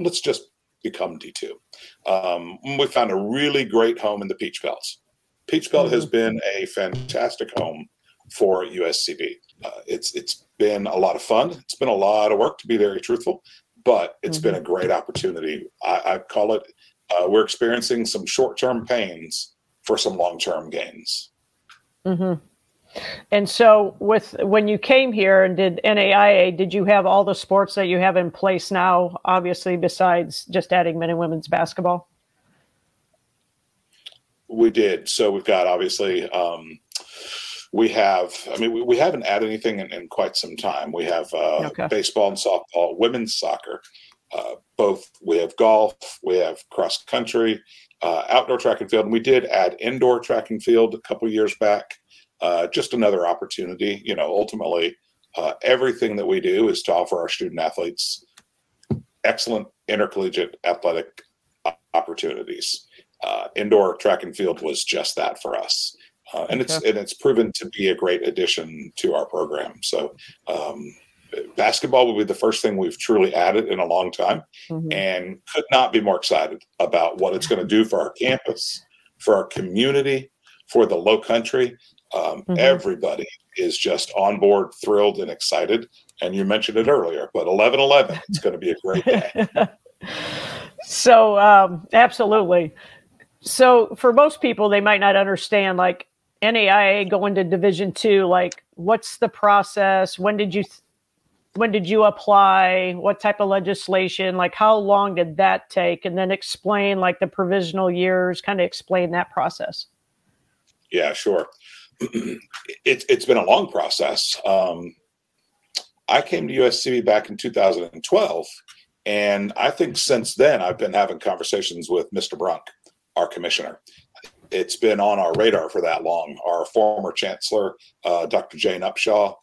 Let's just become D two. Um, we found a really great home in the Peach Belts. Peach Belt has mm-hmm. been a fantastic home for USCB. Uh, it's it's been a lot of fun. It's been a lot of work to be very truthful, but it's mm-hmm. been a mm-hmm. great opportunity. I, I call it. Uh, we're experiencing some short term pains for some long term gains. Mm-hmm. And so, with when you came here and did NAIA, did you have all the sports that you have in place now? Obviously, besides just adding men and women's basketball. We did. So we've got obviously um, we have. I mean, we, we haven't added anything in, in, quite some time. We have uh, okay. baseball and softball, women's soccer. uh, both we have golf, we have cross country, uh, outdoor track and field, and we did add indoor track and field a couple years back. Uh, just another opportunity. You know, ultimately, uh, everything that we do is to offer our student athletes excellent intercollegiate athletic opportunities. Uh, indoor track and field was just that for us. Uh, and it's and it's proven to be a great addition to our program. So, um, basketball will be the first thing we've truly added in a long time, mm-hmm. and could not be more excited about what it's going to do for our campus, for our community, for the Low Country. Um, mm-hmm. Everybody is just on board, thrilled, and excited. And you mentioned it earlier, but 11 11, it's going to be a great day. (laughs) so, um, absolutely. So, for most people, they might not understand like NAIA going to Division two, like what's the process? When did you when did you apply? What type of legislation? Like how long did that take? And then explain like the provisional years. Kind of explain that process. Yeah, sure. (clears throat) it, it's been a long process. Um, I came to USCB back in 2012, and I think since then I've been having conversations with Mr. Brunk, our commissioner, it's been on our radar for that long. Our former chancellor, uh, Dr. Jane Upshaw,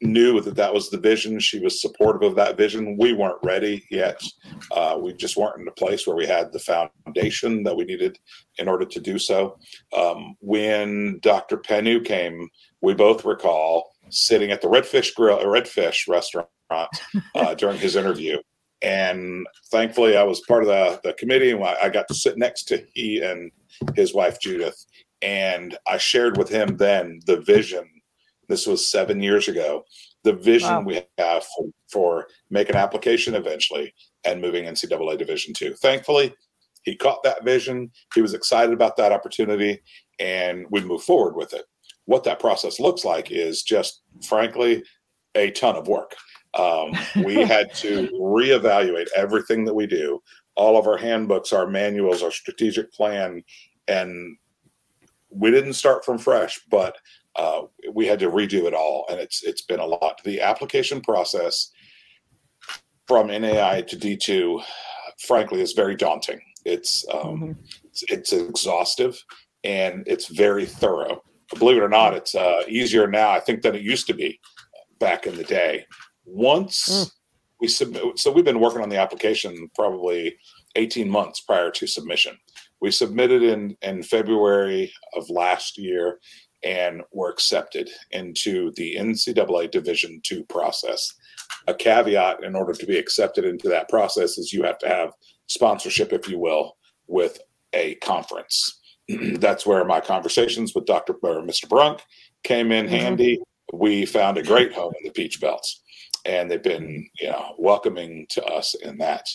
knew that that was the vision. She was supportive of that vision. We weren't ready yet. Uh, we just weren't in a place where we had the foundation that we needed in order to do so. Um, when Dr. Panu came, we both recall sitting at the Redfish Grill, Redfish restaurant uh, during his interview. And thankfully, I was part of the, the committee, and I got to sit next to he and his wife Judith, and I shared with him then the vision. This was seven years ago. The vision wow. we have for, for making application eventually and moving NCAA Division two. Thankfully, he caught that vision. He was excited about that opportunity, and we moved forward with it. What that process looks like is just, frankly, a ton of work. Um, we (laughs) had to reevaluate everything that we do all of our handbooks, our manuals, our strategic plan, and we didn't start from fresh, but uh, we had to redo it all, and it's it's been a lot. The application process from NAI to D2, frankly, is very daunting. It's um, mm-hmm. it's, it's, exhaustive and it's very thorough. Believe it or not, it's uh, easier now, I think, than it used to be back in the day. Once mm we submit. So we've been working on the application probably 18 months prior to submission. We submitted in in February of last year and were accepted into the NCAA Division two process. A caveat in order to be accepted into that process is you have to have sponsorship, if you will, with a conference. (clears throat) That's where my conversations with Dr. or Mr. Brunk came in mm-hmm. handy. We found a great home in the Peach Belts and they've been you know welcoming to us in that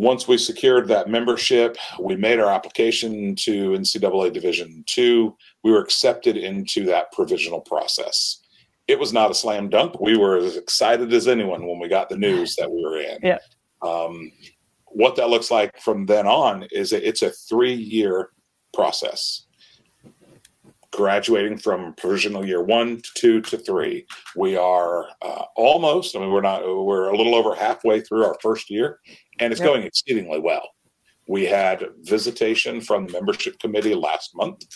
once we secured that membership, we made our application to NCAA Division two. We were accepted into that provisional process. It was not a slam dunk. We were as excited as anyone when we got the news that we were in. Yeah. Um, what that looks like from then on is it's a three year process graduating from provisional year one to two to three. We are uh, almost, I mean, we're not, we're a little over halfway through our first year, and it's yep. going exceedingly well. We had visitation from the membership committee last month,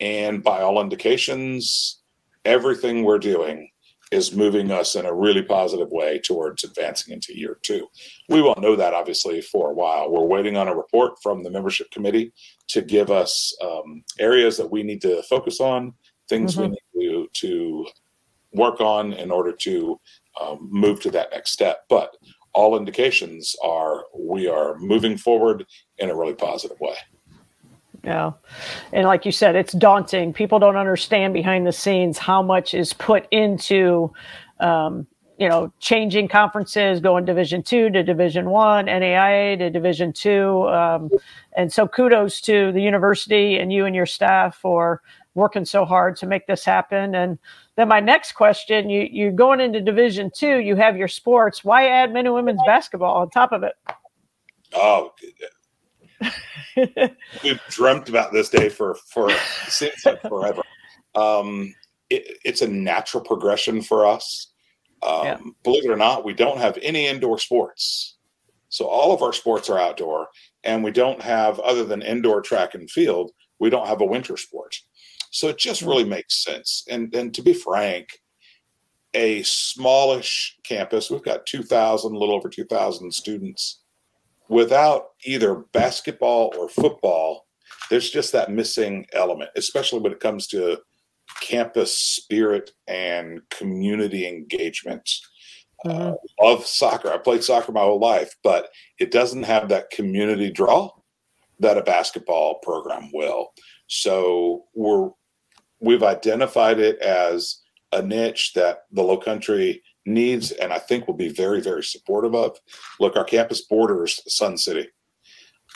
and by all indications, everything we're doing is moving us in a really positive way towards advancing into year two. We won't know that obviously for a while. We're waiting on a report from the membership committee to give us um, areas that we need to focus on, things mm-hmm. we need to, to work on in order to um, move to that next step. But all indications are we are moving forward in a really positive way. Yeah. And like you said, it's daunting. People don't understand behind the scenes how much is put into, um, you know, changing conferences, going Division two to Division one, NAIA to Division two, um, and so kudos to the university and you and your staff for working so hard to make this happen. And then my next question: you you're going into Division two, you have your sports. Why add men and women's basketball on top of it? Oh, (laughs) We've dreamt about this day for for like forever. Um, it, it's a natural progression for us. Um, yeah. Believe it or not, we don't have any indoor sports So all of our sports are outdoor, and we don't have, other than indoor track and field, we don't have a winter sport. So it just really makes sense. And and to be frank, a smallish campus, we've got 2,000, a little over 2,000 students. Without either basketball or football, there's just that missing element, especially when it comes to campus spirit and community engagement. Mm-hmm. Uh, love soccer. I played soccer my whole life, but it doesn't have that community draw that a basketball program will. So we're we've identified it as a niche that the low country needs and I think will be very, very supportive of. Look, our campus borders Sun City.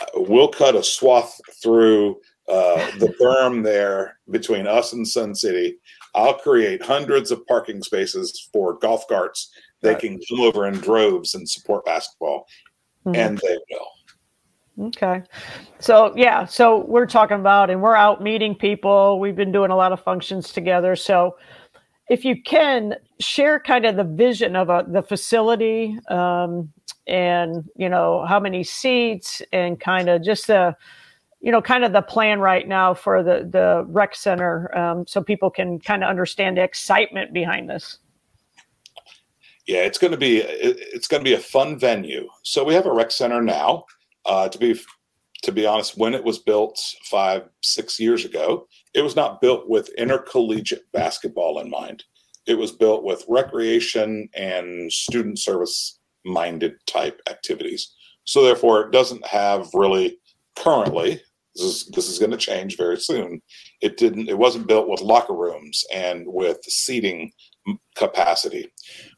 Uh, we'll cut a swath through uh, the berm there between us and Sun City. I'll create hundreds of parking spaces for golf carts. They right. can come over in droves and support basketball, mm-hmm. and they will. Okay. So, yeah, so we're talking about, and we're out meeting people. We've been doing a lot of functions together. So, if you can share kind of the vision of a, the facility um, and, you know, how many seats and kind of just the, you know, kind of the plan right now for the the rec center, um, so people can kind of understand the excitement behind this. Yeah, it's going to be it's going to be a fun venue. So we have a rec center now. Uh, to be to be honest, when it was built five six years ago, it was not built with intercollegiate basketball in mind. It was built with recreation and student service minded type activities. So therefore, it doesn't have really currently this is this is going to change very soon. It didn't. It wasn't built with locker rooms and with seating capacity.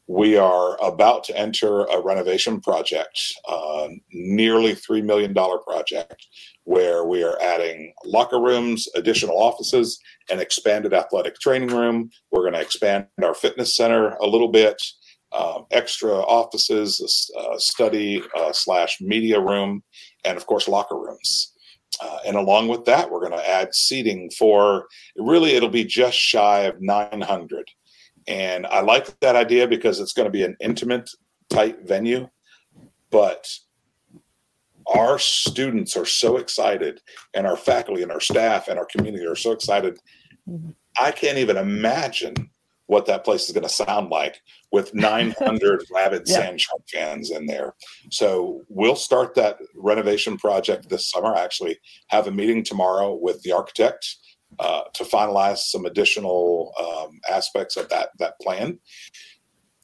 We are about to enter a renovation project, uh, nearly three million dollar project, where we are adding locker rooms, additional offices, an expanded athletic training room. We're going to expand our fitness center a little bit. Um, extra offices, uh, study slash media room, and of course locker rooms. Uh, and along with that, we're going to add seating for really, it'll be just shy of 900. And I like that idea because it's going to be an intimate, tight venue. But our students are so excited, and our faculty and our staff and our community are so excited. Mm-hmm. I can't even imagine what that place is going to sound like with (laughs) 900 rabid yeah. sand shark fans in there. So we'll start that renovation project this summer. I actually have a meeting tomorrow with the architect uh, to finalize some additional um, aspects of that that plan.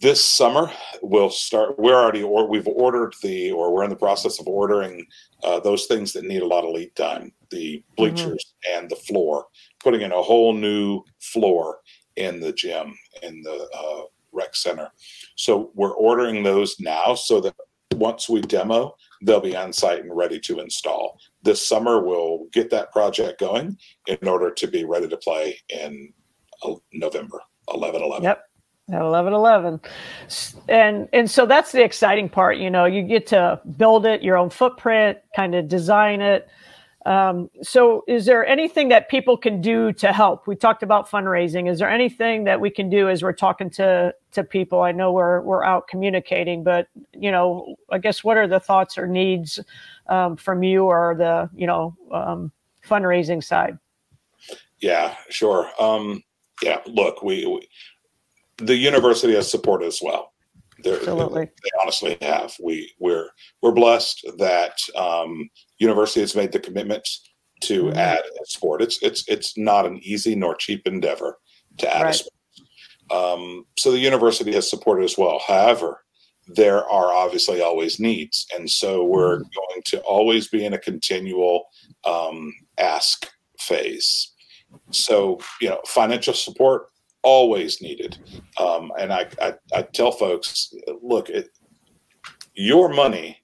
This summer we'll start. We're already or we've ordered the or we're in the process of ordering uh, those things that need a lot of lead time, the mm-hmm. bleachers mm-hmm. and the floor, putting in a whole new floor in the gym in the uh, rec center. So we're ordering those now so that once we demo, they'll be on site and ready to install. This summer, we'll get that project going in order to be ready to play in uh, November 11 11. Yep. At 11 11 and and so that's the exciting part you know you get to build it your own footprint kind of design it um, so, is there anything that people can do to help? We talked about fundraising. Is there anything that we can do as we're talking to to people? I know we're we're out communicating, but you know, I guess what are the thoughts or needs um, from you or the you know um, fundraising side? Yeah, sure. Um, yeah, look, we, we the university has supported as well. They're, Absolutely. They, they, honestly have. We we're we're blessed that um, university has made the commitment to mm-hmm. add a sport. It's it's it's not an easy nor cheap endeavor to add right. a sport. Um, so the university has supported as well. However, there are obviously always needs, and so we're mm-hmm. going to always be in a continual um, ask phase. So you know, financial support always needed. Um, and I, I, I, tell folks, look, it, your money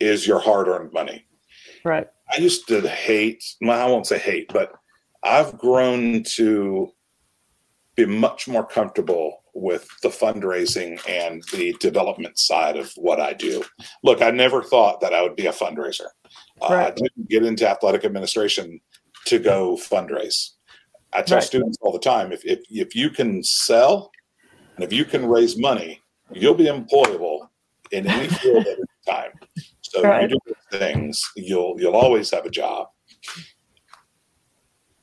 is your hard earned money. Right. I used to hate, well, I won't say hate, but I've grown to be much more comfortable with the fundraising and the development side of what I do. Look, I never thought that I would be a fundraiser. Right. Uh, I didn't get into athletic administration to go fundraise. I tell right. students all the time if, if if you can sell and if you can raise money, you'll be employable in any field at any time. So Right. you do things, you'll you'll always have a job.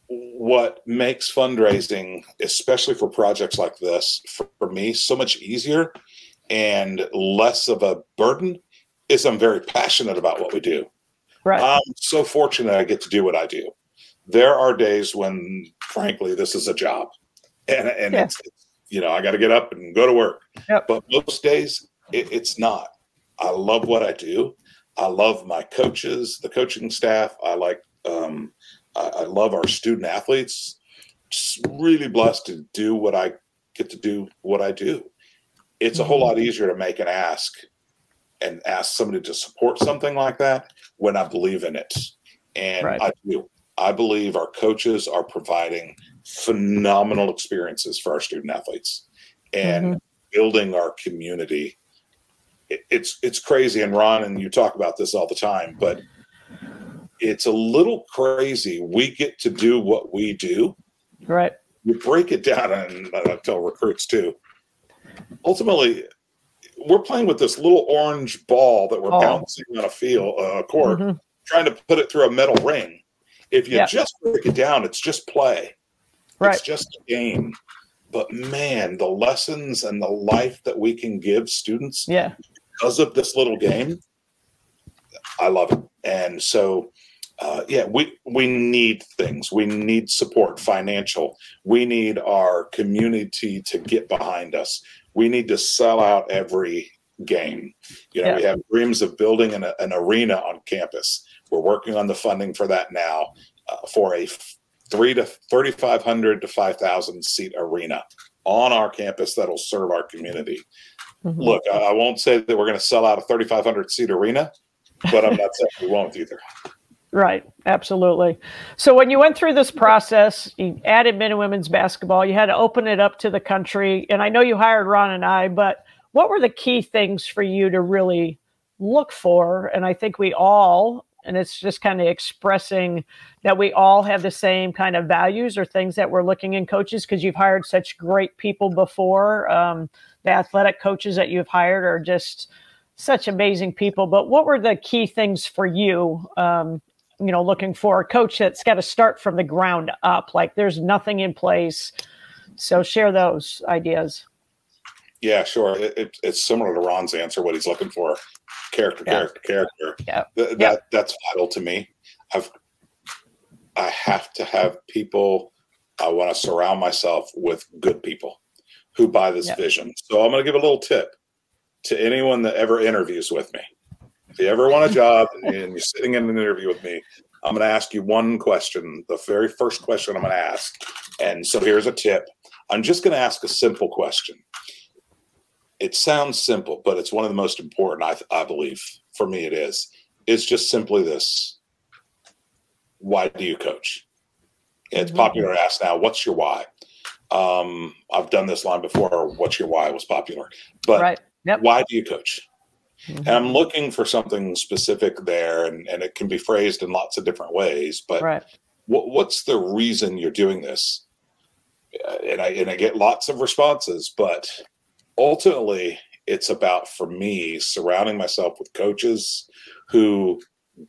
What makes fundraising, especially for projects like this, for, for me, so much easier and less of a burden is I'm very passionate about what we do. Right. I'm so fortunate I get to do what I do. There are days when, frankly, this is a job, and and Yeah. it's you know I got to get up and go to work. Yep. But most days it, it's not. I love what I do. I love my coaches, the coaching staff. I like. Um, I, I love our student athletes. Just really blessed to do what I get to do. What I do. It's a whole lot easier to make an ask and ask somebody to support something like that when I believe in it. And Right. I do. I believe our coaches are providing phenomenal experiences for our student athletes and building our community. It- It's it's crazy, and Ron and you talk about this all the time, but it's a little crazy. We get to do what we do. Right. You break it down, and I tell recruits too. Ultimately, we're playing with this little orange ball that we're Oh. bouncing on a field, uh, a court, Mhm. trying to put it through a metal ring. If you Yeah. just break it down, it's just play. Right. It's just a game. But man, the lessons and the life that we can give students Yeah. Because of this little game, I love it. And so, uh, yeah, we we need things. We need support, financial. We need our community to get behind us. We need to sell out every game. You know, we have dreams of building an, an arena on campus. We're working on the funding for that now uh, for a three to thirty five hundred to five thousand seat arena on our campus that'll serve our community Mhm. look, I, I won't say that we're going to sell out a 3,500 seat arena, but I'm not saying we won't either. Right, absolutely. So when you went through this process, you added men and women's basketball, you had to open it up to the country. And I know you hired Ron and I, but what were the key things for you to really look for? And I think we all, and it's just kind of expressing that we all have the same kind of values or things that we're looking in coaches because you've hired such great people before. Um, the athletic coaches that you've hired are just such amazing people. But what were the key things for you? Um, you know, looking for a coach that's got to start from the ground up. Like there's nothing in place. So share those ideas. Yeah, sure. It, it, it's similar to Ron's answer. What he's looking for, character, Yeah. character, character. Yeah. Th- that Yeah. that's vital to me. I've I have to have people. I want to surround myself with good people who buy this Yeah. vision. So I'm going to give a little tip to anyone that ever interviews with me. If you ever want a job (laughs) and you're sitting in an interview with me, I'm going to ask you one question. The very first question I'm going to ask. And so here's a tip. I'm just going to ask a simple question. It sounds simple, but it's one of the most important, I, I believe. For me, it is. It's just simply this Why do you coach? It's Mhm. popular to ask now, what's your why? Um, I've done this line before. What's your why was popular, but right. Yep. why do you coach? Mhm. And I'm looking for something specific there, and, and it can be phrased in lots of different ways. But Right. what, what's the reason you're doing this? Uh, And I and I get lots of responses, but ultimately, it's about for me surrounding myself with coaches who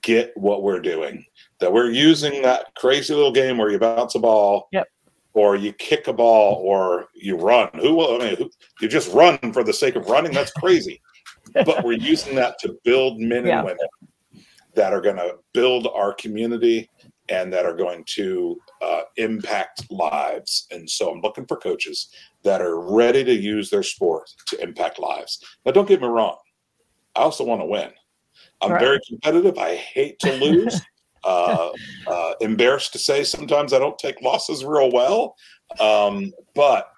get what we're doing. That we're using that crazy little game where you bounce a ball, Yep. Or you kick a ball, or you run. Who will? I mean, who, you just run for the sake of running? That's crazy. (laughs) but we're using that to build men Yeah. and women that are going to build our community and that are going to uh, impact lives. And so I'm looking for coaches that are ready to use their sport to impact lives. Now, don't get me wrong. I also want to win. I'm Right. very competitive. I hate to lose. (laughs) uh, uh, embarrassed to say sometimes I don't take losses real well. Um, but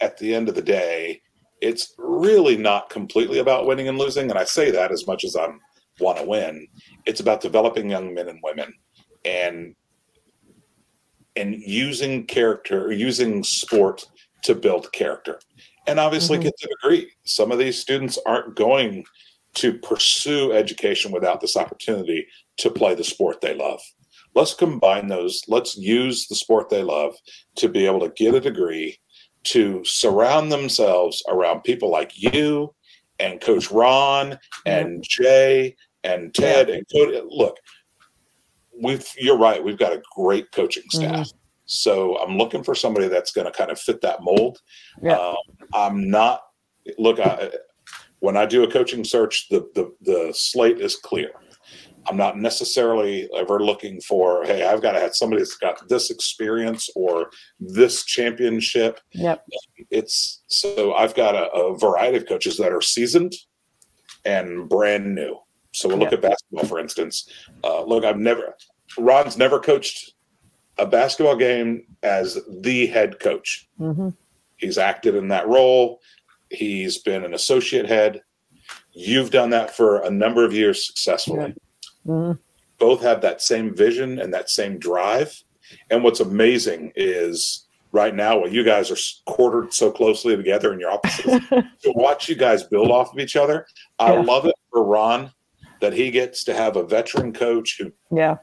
at the end of the day, it's really not completely about winning and losing. And I say that as much as I'm want to win. It's about developing young men and women and and using character, using sport to build character. And obviously Mhm. get to degree. Some of these students aren't going to pursue education without this opportunity to play the sport they love. Let's combine those. Let's use the sport they love to be able to get a degree, to surround themselves around people like you and Coach Ron and Jay and Ted and Cody. Look, we've you're right. We've got a great coaching staff. Mm-hmm. So I'm looking for somebody that's going to kind of fit that mold. Yeah. Um, I'm not look. I, when I do a coaching search, the, the the slate is clear. I'm not necessarily ever looking for, hey, I've got to have somebody that's got this experience or this championship. Yep. It's so I've got a, a variety of coaches that are seasoned and brand new. So we'll look yep. at basketball, for instance. Uh, look, I've never, Ron's never coached a basketball game as the head coach. Mm-hmm. He's acted in that role. He's been an associate head. You've done that for a number of years successfully. Mm-hmm. Both have that same vision and that same drive. And what's amazing is right now, while you guys are quartered so closely together in your offices, (laughs) to watch you guys build off of each other. I yeah. love it for Ron that he gets to have a veteran coach who yeah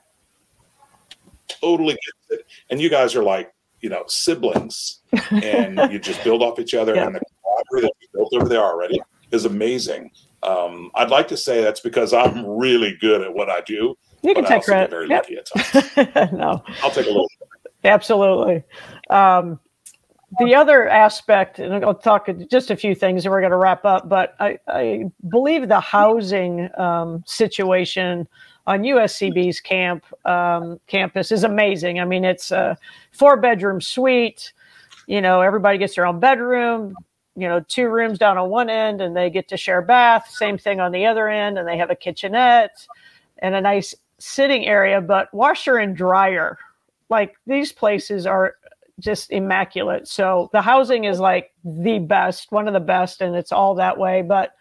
totally gets it. And you guys are like, you know, siblings and (laughs) you just build off each other. Yeah. And the camaraderie that you built over there already is amazing. Um, I'd like to say that's because I'm really good at what I do. You can take credit. Very yep. lucky at (laughs) times. no, I'll take a little. Absolutely. Um, the other aspect, and I'll talk just a few things, and we're going to wrap up. But I, I believe the housing um, situation on USCB's camp um, campus is amazing. I mean, it's a four bedroom suite. You know, everybody gets their own bedroom. You know, two rooms down on one end, and they get to share bath. Same thing on the other end, and they have a kitchenette and a nice sitting area. But washer and dryer, like these places are just immaculate. So the housing is like the best, one of the best, and it's all that way. But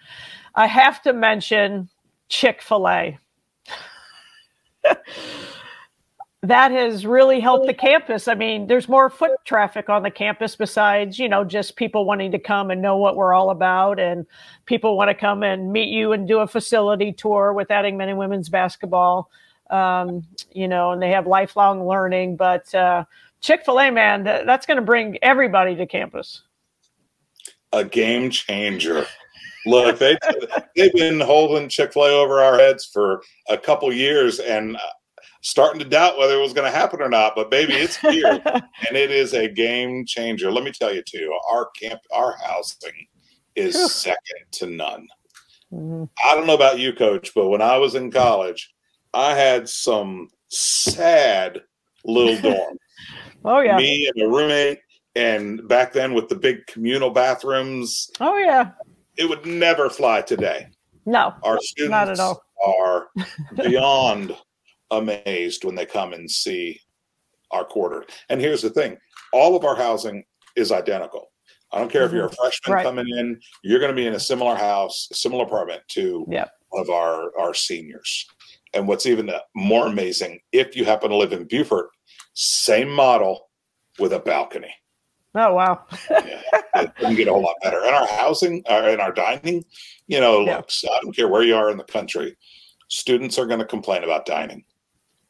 I have to mention Chick fil A. (laughs) that has really helped the campus. I mean, there's more foot traffic on the campus besides, you know, just people wanting to come and know what we're all about. And people want to come and meet you and do a facility tour with adding men and women's basketball. Um, you know, and they have lifelong learning. But uh, Chick fil A, man, that's going to bring everybody to campus. A game changer. Look, they they've been holding Chick Fil A over our heads for a couple years, and uh, starting to doubt whether it was going to happen or not. But baby, it's here, (laughs) and it is a game changer. Let me tell you, too, our camp, our housing is second to none. Mm-hmm. I don't know about you, Coach, but when I was in college, I had some sad little (laughs) dorm. oh yeah, me and a roommate, and back then with the big communal bathrooms. Oh yeah, it would never fly today. No, our students not at all. are (laughs) beyond amazed when they come and see our quarter. And here's the thing: all of our housing is identical. I don't care mm-hmm. if you're a mm-hmm. freshman right. coming in; you're going to be in a similar house, a similar apartment to yep. one of our our seniors. And what's even more amazing, if you happen to live in Beaufort, same model with a balcony. Oh wow! yeah, it can get a whole lot better. And our housing, uh, and our dining, you know, yeah. look, I don't care where you are in the country, students are going to complain about dining.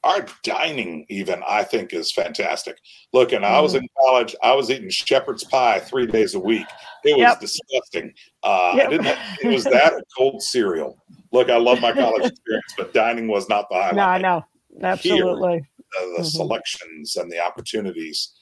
Our dining, even I think, is fantastic. Look, and. I was mm-hmm. in college. I was eating shepherd's pie three days a week. It was yep. disgusting. Uh, yep. I didn't. Have, it was (laughs) that or cold cereal. Look, I love my college (laughs) experience, but dining was not the highlight. No, I know absolutely. Here, the, the mm-hmm. selections and the opportunities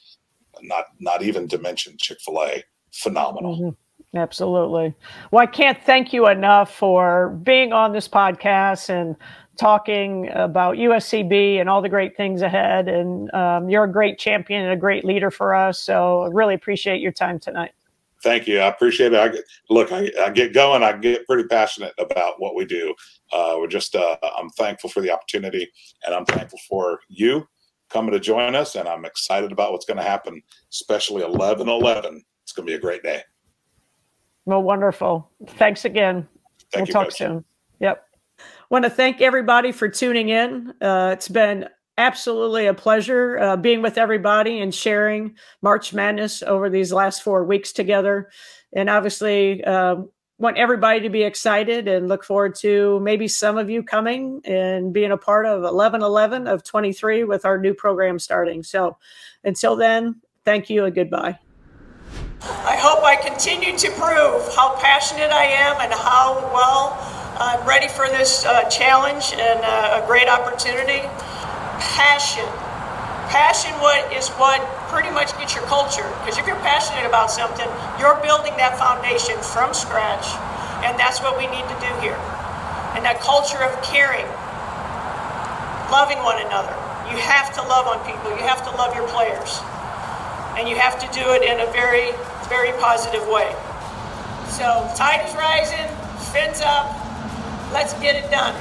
not not even to mention Chick Fil A, phenomenal. Mm-hmm. Absolutely. Well, I can't thank you enough for being on this podcast and talking about USCB and all the great things ahead. And um, you're a great champion and a great leader for us. So I really appreciate your time tonight. Thank you. I appreciate it. I get, look, I, I, get going. I get pretty passionate about what we do. Uh, we're just, uh, I'm thankful for the opportunity and I'm thankful for you coming to join us, and I'm excited about what's going to happen, especially 11 11. It's going to be a great day. Well, wonderful. Thanks again. Thank we'll you, talk Coach. soon. Yep. Want to thank everybody for tuning in. Uh, it's been absolutely a pleasure uh, being with everybody and sharing March Madness over these last four weeks together. And obviously, uh, want everybody to be excited and look forward to maybe some of you coming and being a part of 1111 of 23 with our new program starting. So until then, thank you and goodbye. I hope I continue to prove how passionate I am and how well I'm ready for this uh, challenge and uh, a great opportunity. Passion. Passion what is what pretty much gets your culture. Because if you're passionate about something, you're building that foundation from scratch. And that's what we need to do here. And that culture of caring, loving one another. You have to love on people. You have to love your players. And you have to do it in a very, very positive way. So, tide is rising, fins up. Let's get it done.